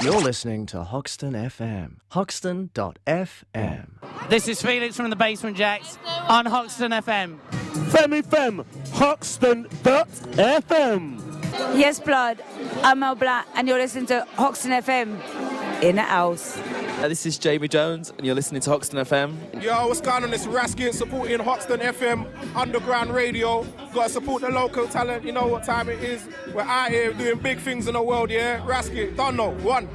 You're listening to Hoxton FM. Hoxton.fm. This is Felix from the Basement Jaxx on Hoxton FM. Femi Fem, Hoxton.fm. Yes, blood. I'm Mel Black, and you're listening to Hoxton FM in the house. Uh, this is Jamie Jones, and you're listening to Hoxton FM. Yo, what's going on? It's Raskin supporting Hoxton FM Underground Radio. Gotta support the local talent. You know what time it is. We're out here doing big things in the world, yeah? Raskin, don't know. One.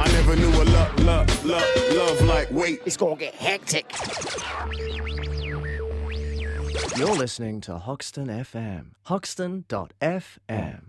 I never knew a love, love, love, love like wait. It's gonna get hectic. You're listening to Hoxton FM. Hoxton.fm.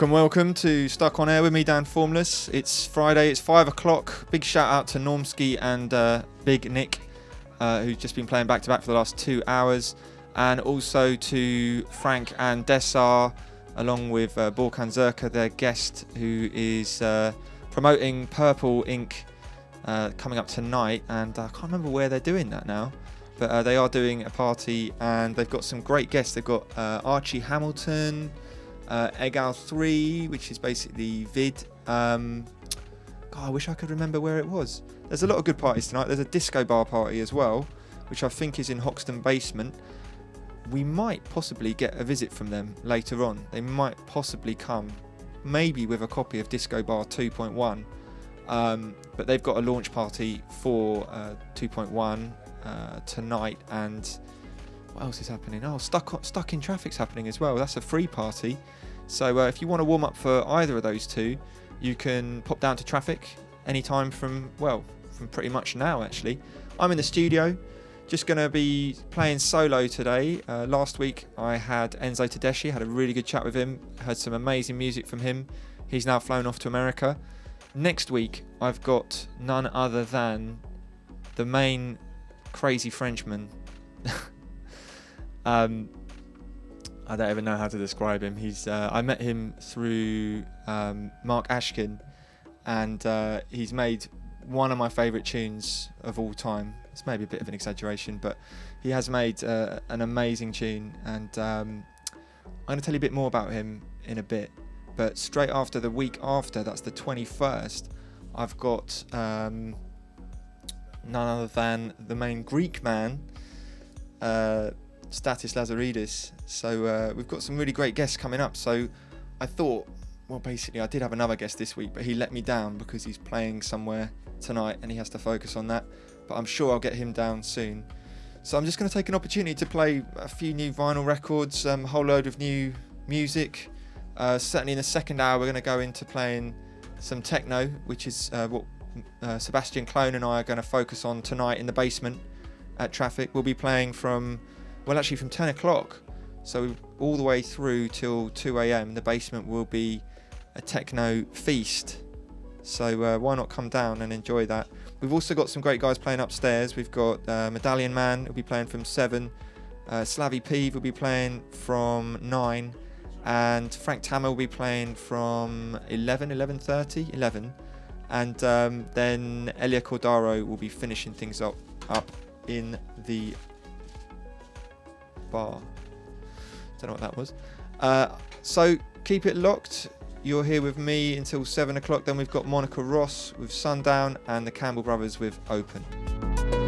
Welcome, welcome to Stuck on Air with me, Dan Formless. It's Friday, it's five o'clock. Big shout out to Normski and uh, Big Nick, uh, who's just been playing back to back for the last two hours, and also to Frank and Dessar along with uh, Borkan Zerka, their guest, who is uh, promoting Purple Ink uh, coming up tonight. And I can't remember where they're doing that now, but uh, they are doing a party and they've got some great guests. They've got uh, Archie Hamilton, uh, Egal 3, which is basically Vid. Um, God, I wish I could remember where it was. There's a lot of good parties tonight. There's a disco bar party as well, which I think is in Hoxton Basement. We might possibly get a visit from them later on. They might possibly come, maybe with a copy of Disco Bar 2.1. Um, but they've got a launch party for uh, 2.1 uh, tonight, and what else is happening? Oh, stuck stuck in traffic's happening as well. That's a free party. So uh, if you want to warm up for either of those two, you can pop down to traffic anytime from well from pretty much now actually. I'm in the studio, just going to be playing solo today. Uh, last week I had Enzo Tedeschi, had a really good chat with him, heard some amazing music from him. He's now flown off to America. Next week I've got none other than the main crazy Frenchman. um, I don't even know how to describe him. He's uh, I met him through um, Mark Ashkin, and uh, he's made one of my favourite tunes of all time. It's maybe a bit of an exaggeration, but he has made uh, an amazing tune, and um, I'm going to tell you a bit more about him in a bit. But straight after the week after, that's the 21st, I've got um, none other than the main Greek man, uh, Stathis Lazaridis. So uh, we've got some really great guests coming up. So I thought, well, basically, I did have another guest this week, but he let me down because he's playing somewhere tonight and he has to focus on that. But I'm sure I'll get him down soon. So I'm just going to take an opportunity to play a few new vinyl records, um, a whole load of new music. Uh, certainly in the second hour, we're going to go into playing some techno, which is uh, what uh, Sebastian Clone and I are going to focus on tonight in the basement at Traffic. We'll be playing from, well, actually from 10 o'clock. So all the way through till 2 a.m. The basement will be a techno feast. So uh, why not come down and enjoy that? We've also got some great guys playing upstairs. We've got uh, Medallion Man who'll be playing from 7. Uh, Slavy Peeve will be playing from 9 and Frank Tammer will be playing from 11, 11.30, 11. And um, then Elia Cordaro will be finishing things up, up in the bar. Don't know what that was. Uh, so keep it locked. You're here with me until 7 o'clock. Then we've got Monica Ross with Sundown and the Campbell Brothers with Open.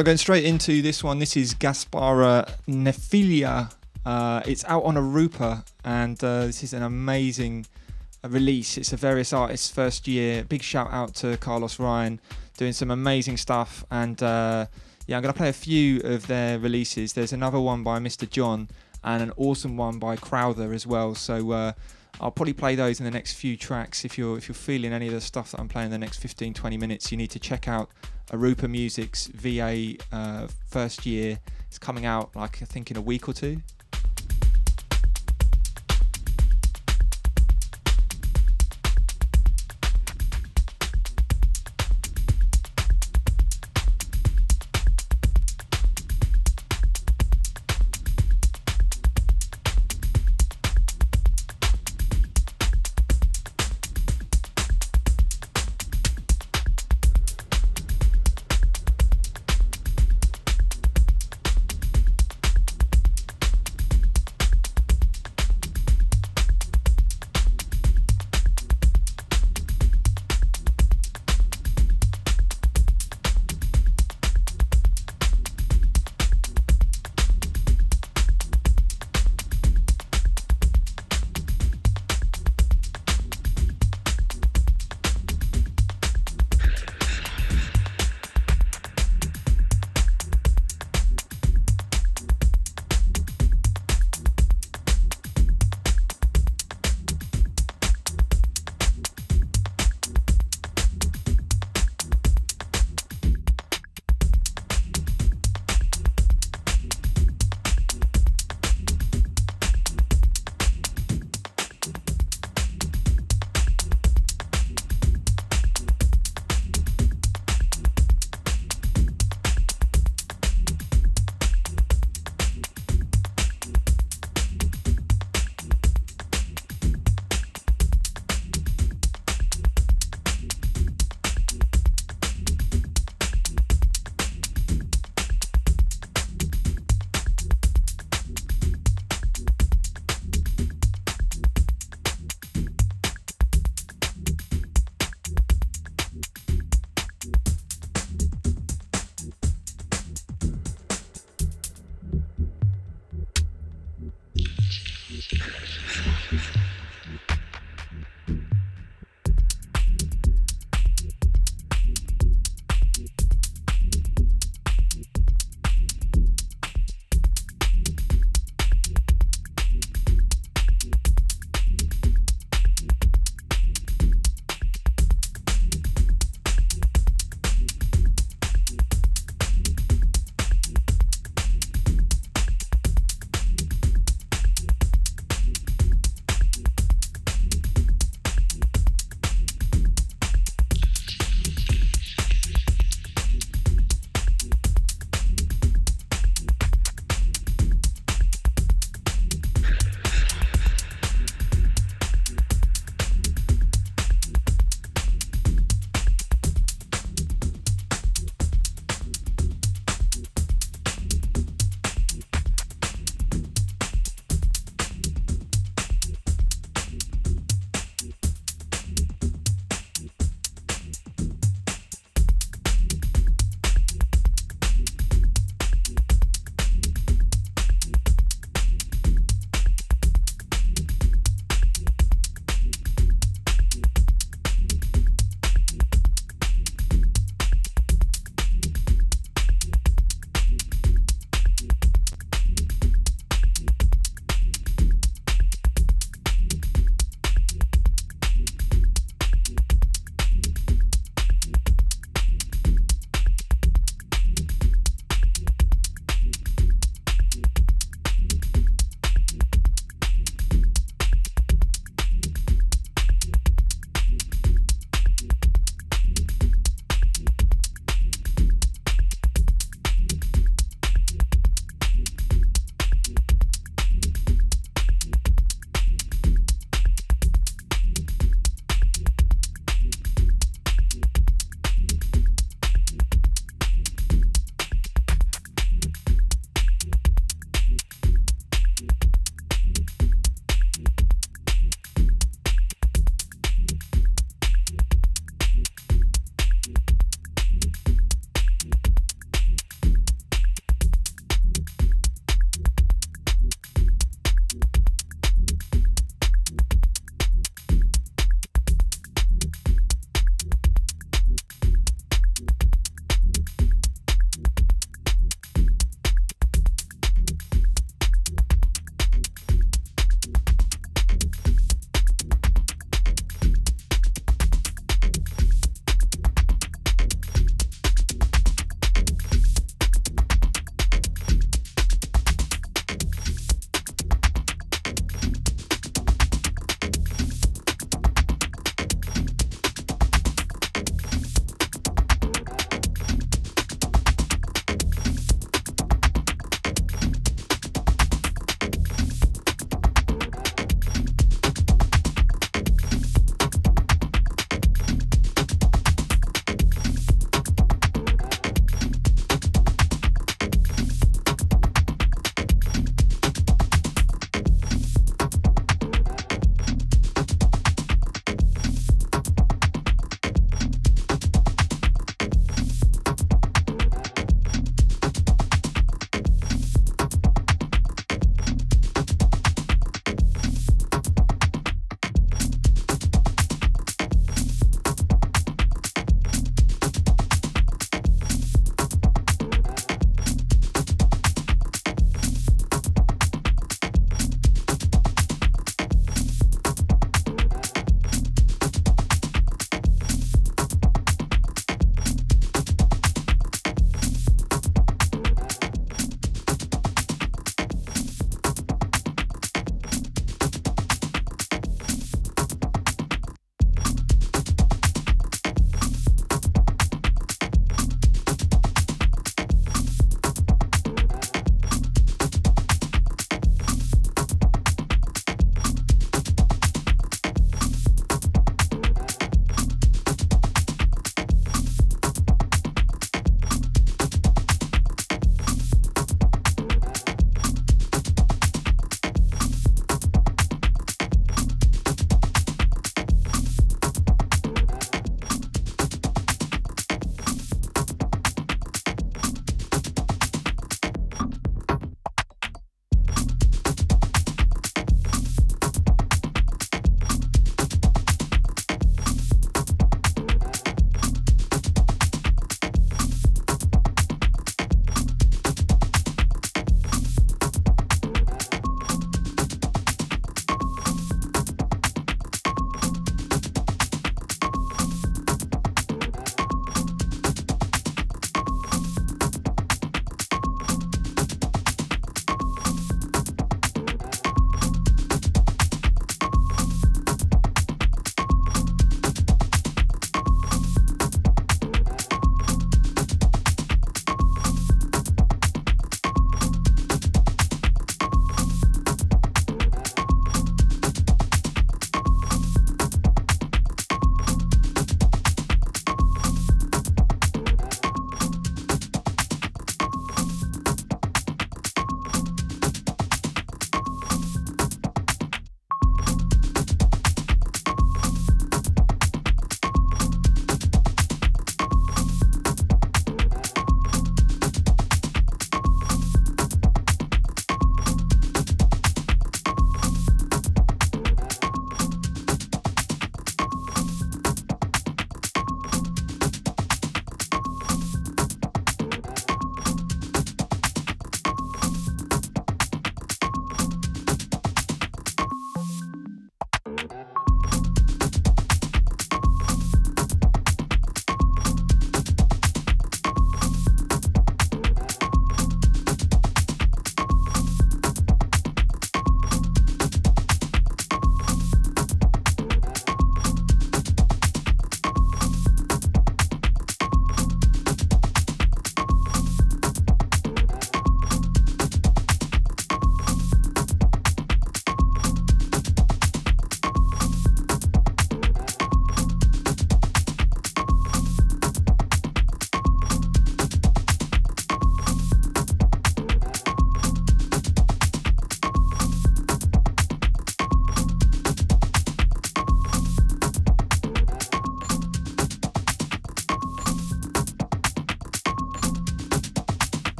So going straight into this one, this is Gaspara Nephilia. Uh, it's out on Arupa, and uh, this is an amazing uh, release. It's a various artists' first year. Big shout out to Carlos Ryan, doing some amazing stuff. And uh, yeah, I'm going to play a few of their releases. There's another one by Mr. John, and an awesome one by Crowther as well. So uh, I'll probably play those in the next few tracks. If you're if you're feeling any of the stuff that I'm playing in the next 15 20 minutes, you need to check out Arupa Music's VA uh, first year. It's coming out like I think in a week or two.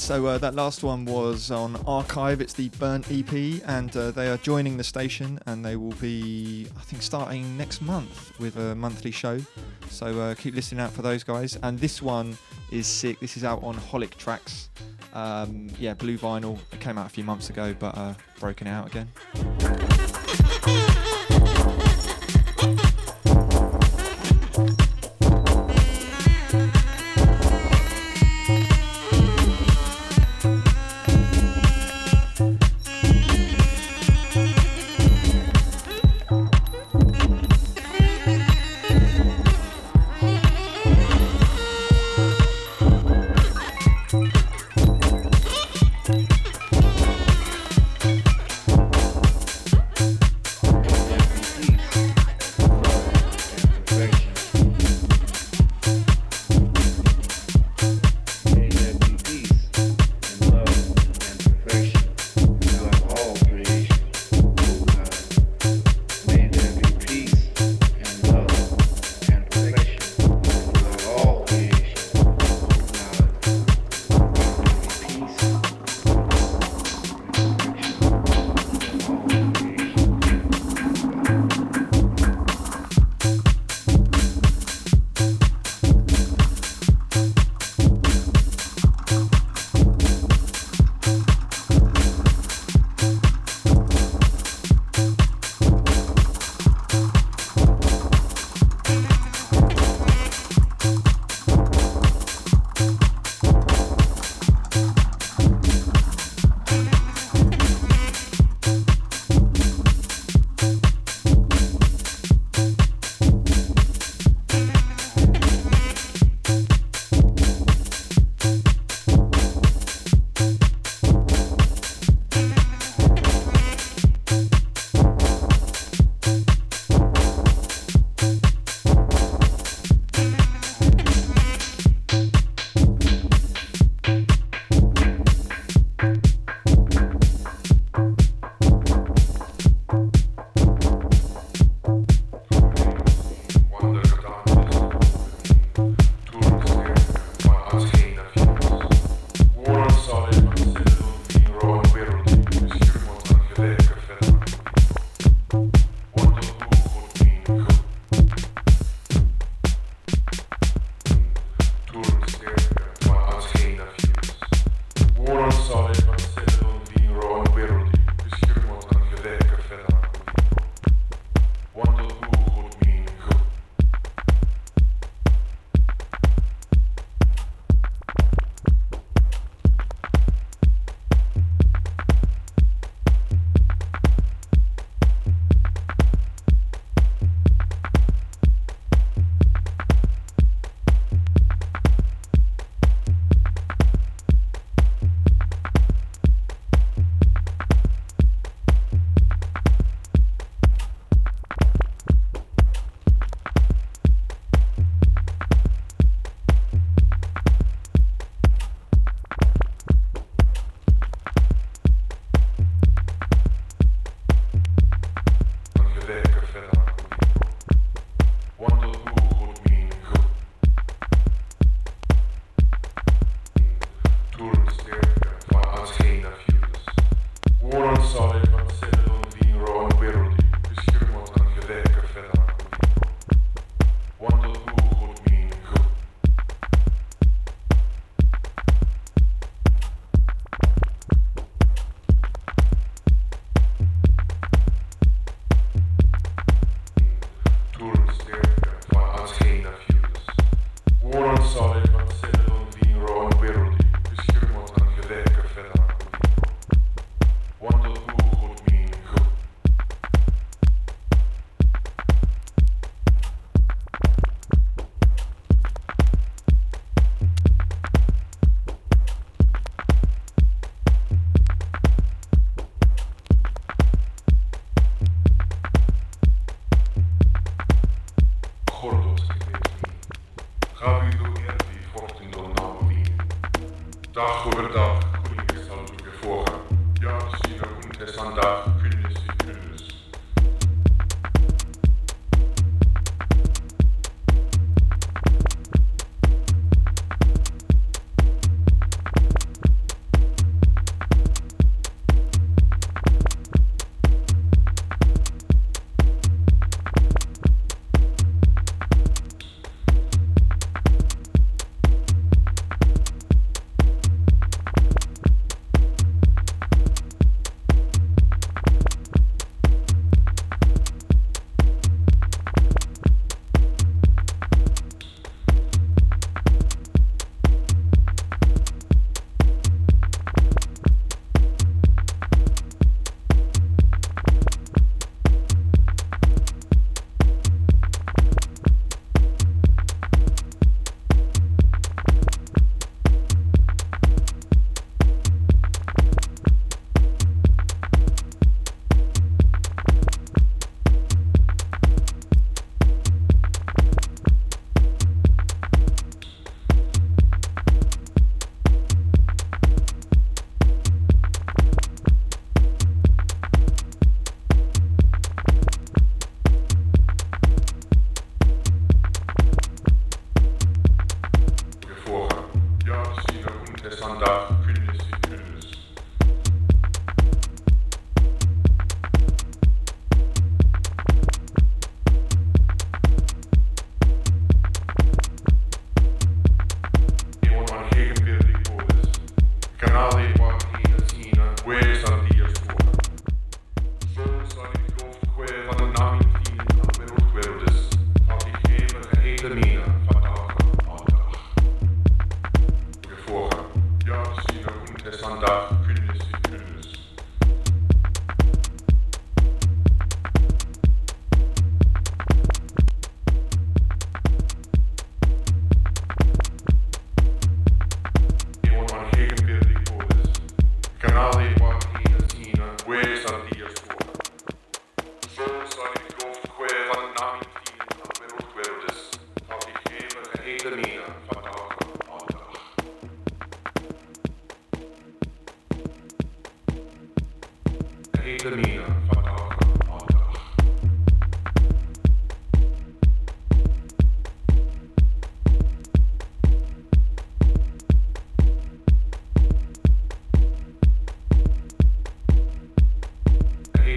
So uh, that last one was on Archive. It's the Burnt EP, and uh, they are joining the station, and they will be, I think, starting next month with a monthly show. So uh, keep listening out for those guys. And this one is sick. This is out on Holic Tracks. Um, yeah, blue vinyl. It came out a few months ago, but uh, broken out again.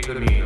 Gehele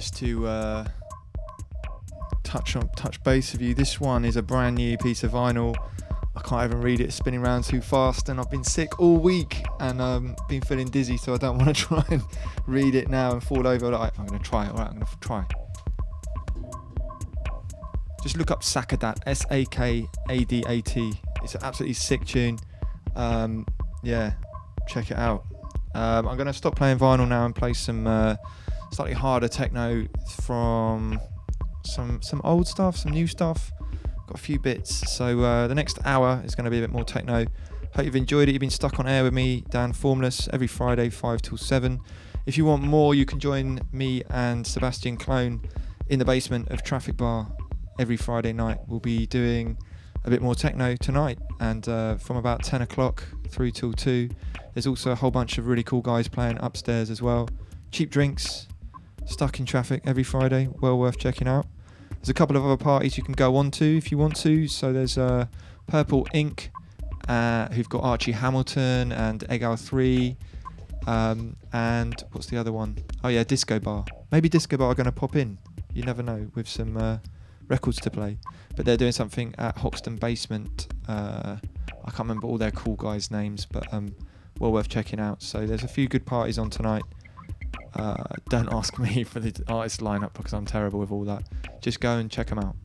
just to uh, touch on touch base with you. This one is a brand new piece of vinyl. I can't even read it, it's spinning around too fast, and I've been sick all week and um, been feeling dizzy, so I don't want to try and read it now and fall over. Like, I'm going to try it. All right, I'm going to try. Just look up Sakadat, S A K A D A T. It's an absolutely sick tune. Um, yeah, check it out. Um, I'm going to stop playing vinyl now and play some uh, slightly harder techno from some some old stuff, some new stuff. Got a few bits. So uh, the next hour is going to be a bit more techno. Hope you've enjoyed it. You've been stuck on air with me, Dan Formless, every Friday, 5 till 7. If you want more, you can join me and Sebastian Clone in the basement of Traffic Bar every Friday night. We'll be doing a bit more techno tonight and uh, from about 10 o'clock through till 2. There's also a whole bunch of really cool guys playing upstairs as well. Cheap drinks, stuck in traffic every Friday, well worth checking out. There's a couple of other parties you can go on to if you want to. So there's uh, Purple Ink, uh, who've got Archie Hamilton and Egal 3. Um, and what's the other one? Oh, yeah, Disco Bar. Maybe Disco Bar are going to pop in. You never know, with some uh, records to play. But they're doing something at Hoxton Basement. Uh, I can't remember all their cool guys' names, but um, well worth checking out. So there's a few good parties on tonight. Uh, don't ask me for the artist lineup because I'm terrible with all that. Just go and check them out.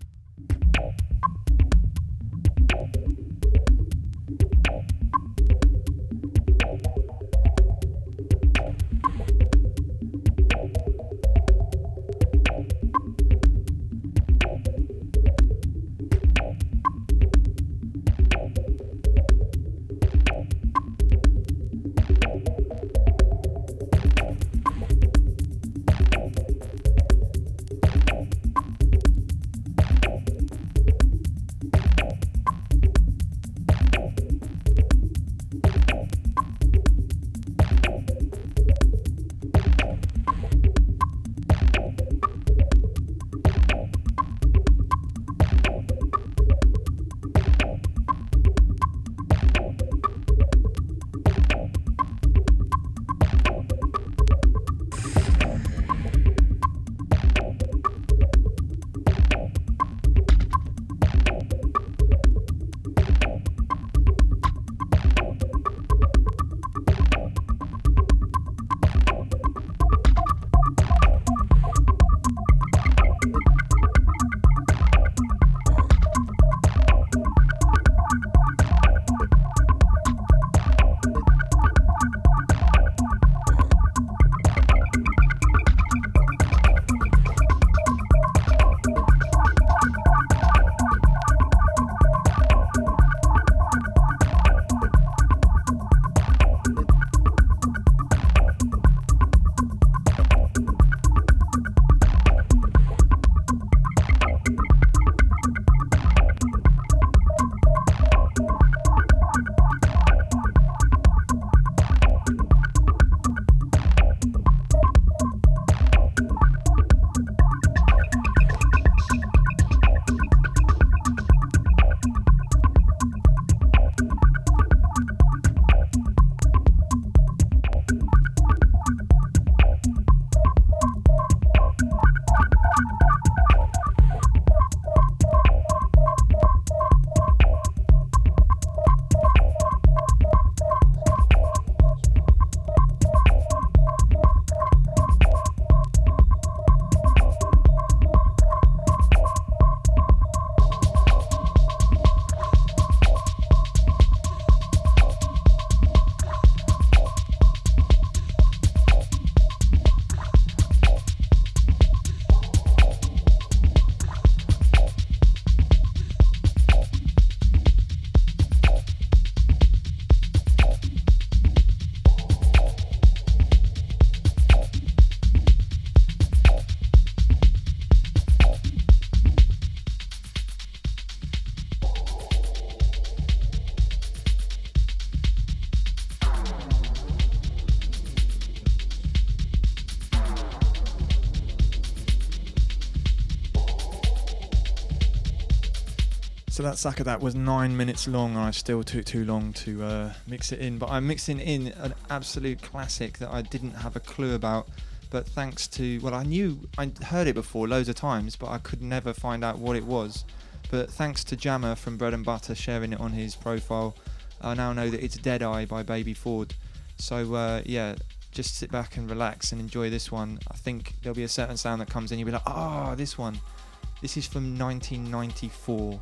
So that sack of that was nine minutes long, and I still took too long to uh, mix it in. But I'm mixing in an absolute classic that I didn't have a clue about but thanks to well, I knew I heard it before loads of times, but I could never find out what it was. But thanks to Jammer from Bread and Butter sharing it on his profile, I now know that it's Dead Eye by Baby Ford. So uh, yeah, just sit back and relax and enjoy this one. I think there'll be a certain sound that comes in, you'll be like, ah, this one. This is from 1994.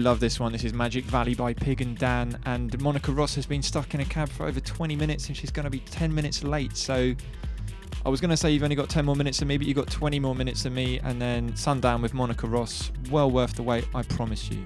Love this one. This is Magic Valley by Pig and Dan. And Monica Ross has been stuck in a cab for over 20 minutes and she's going to be 10 minutes late. So I was going to say you've only got 10 more minutes than me, but you've got 20 more minutes than me. And then Sundown with Monica Ross. Well worth the wait, I promise you.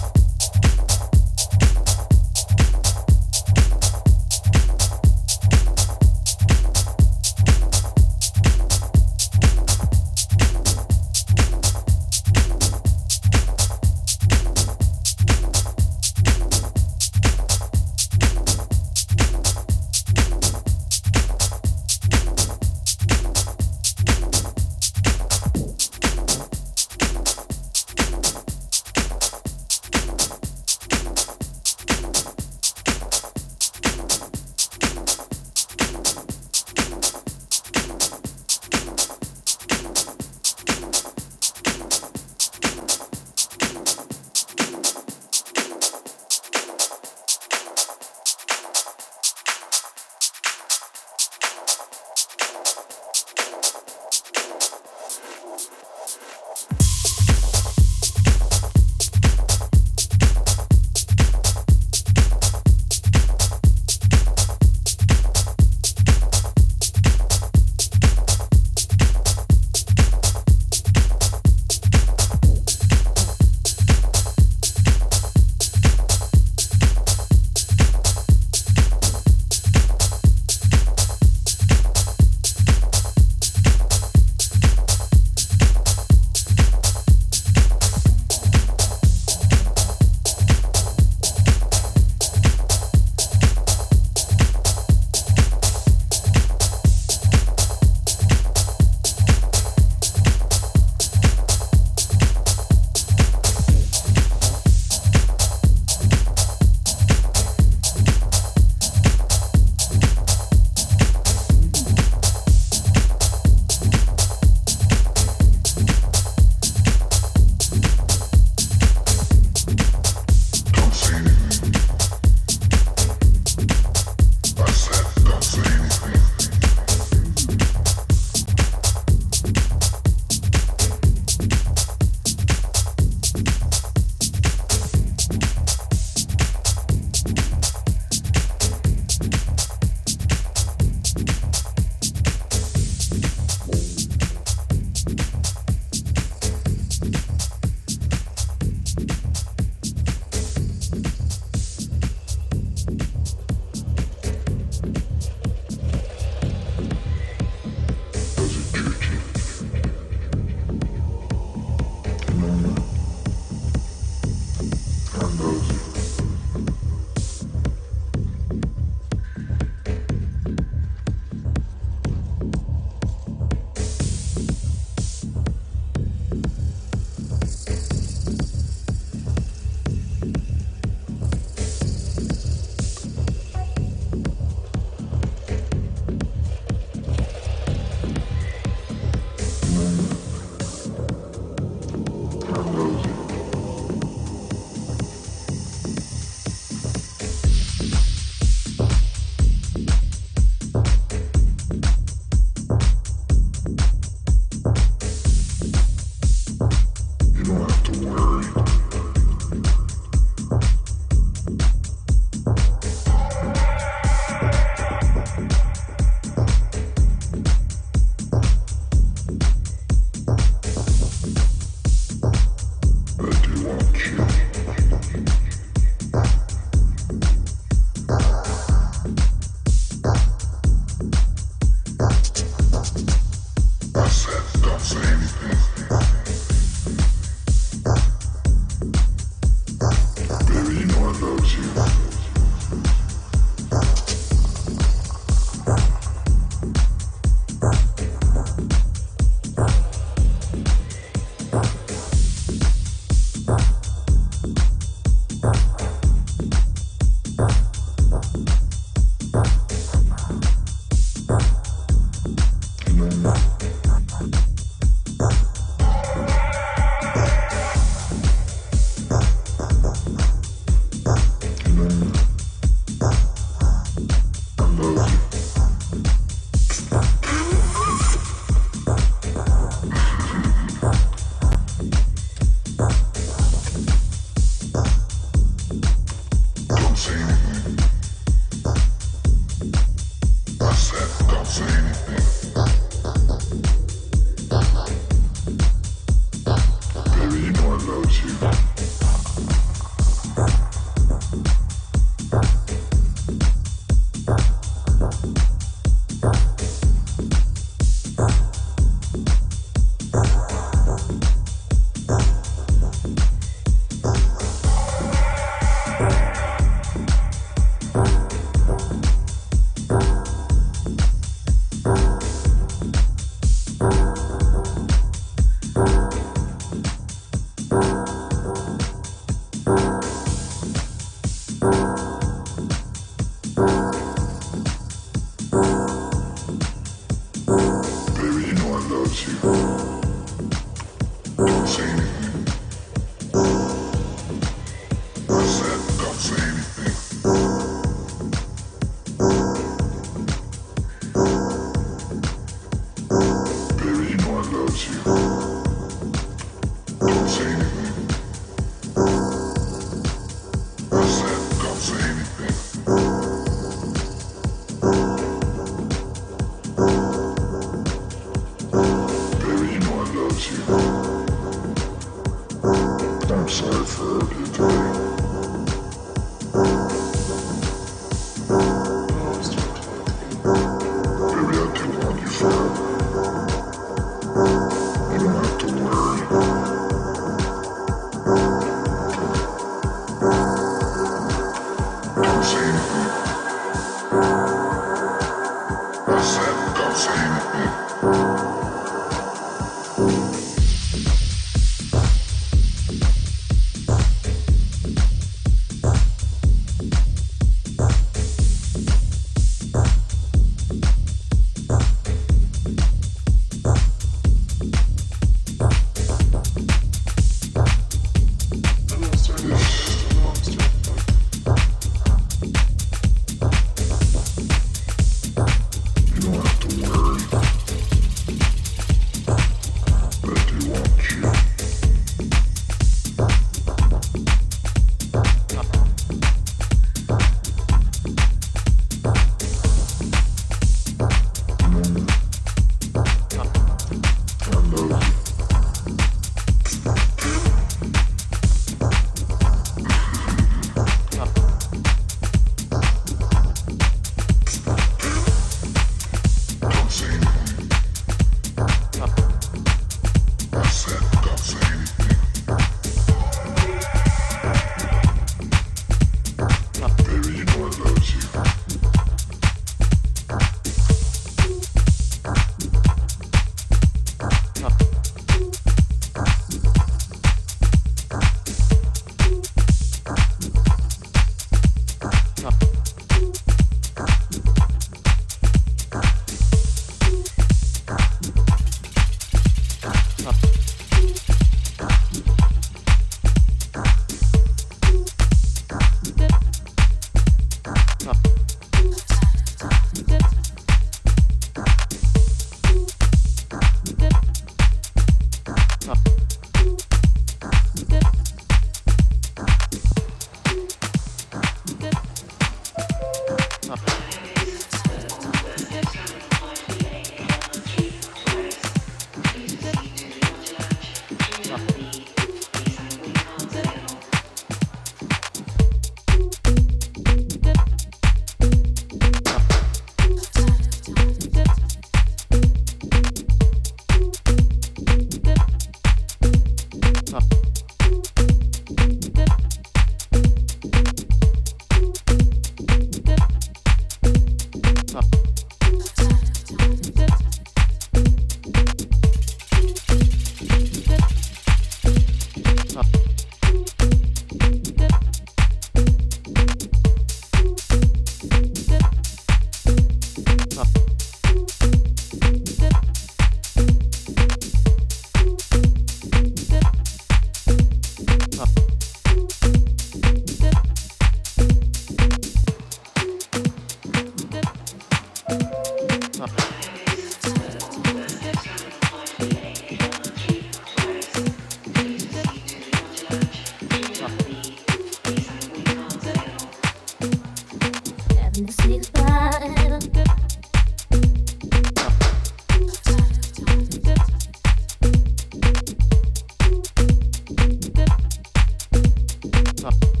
time.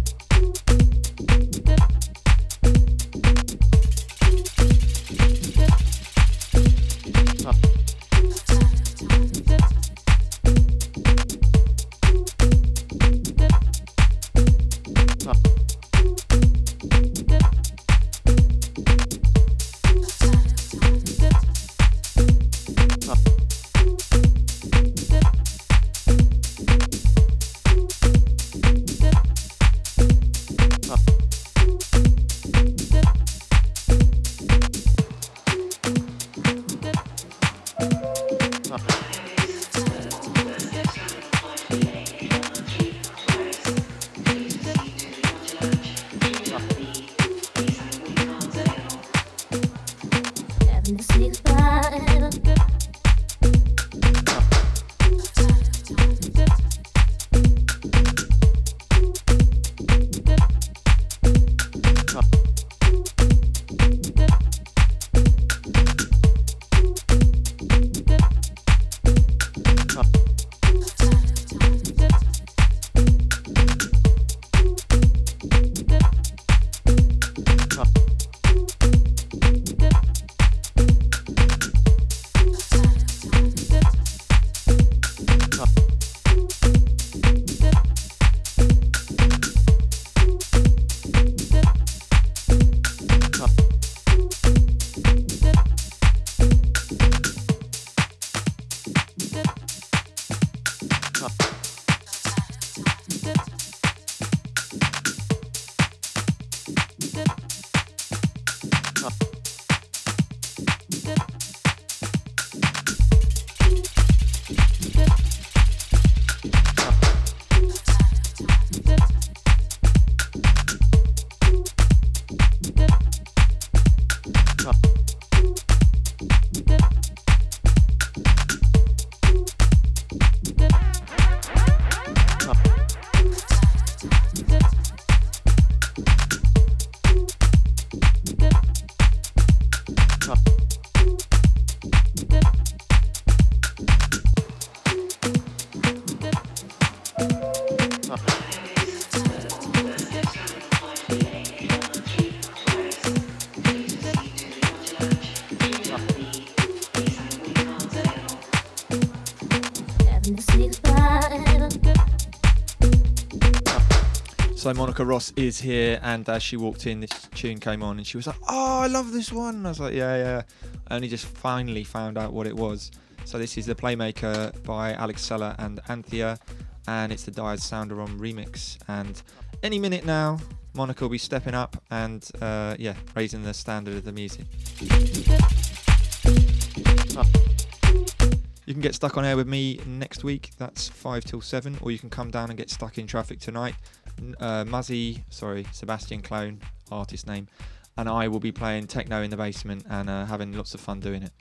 So Monica Ross is here, and as she walked in, this tune came on, and she was like, "Oh, I love this one." And I was like, "Yeah, yeah." I only just finally found out what it was. So this is the Playmaker by Alex Seller and Anthea, and it's the Dire Sounder on remix. And any minute now, Monica will be stepping up and uh, yeah, raising the standard of the music. You can get stuck on air with me next week. That's five till seven, or you can come down and get stuck in traffic tonight uh, Muzzy, sorry, Sebastian Clone, artist name, and I will be playing techno in the basement and uh, having lots of fun doing it.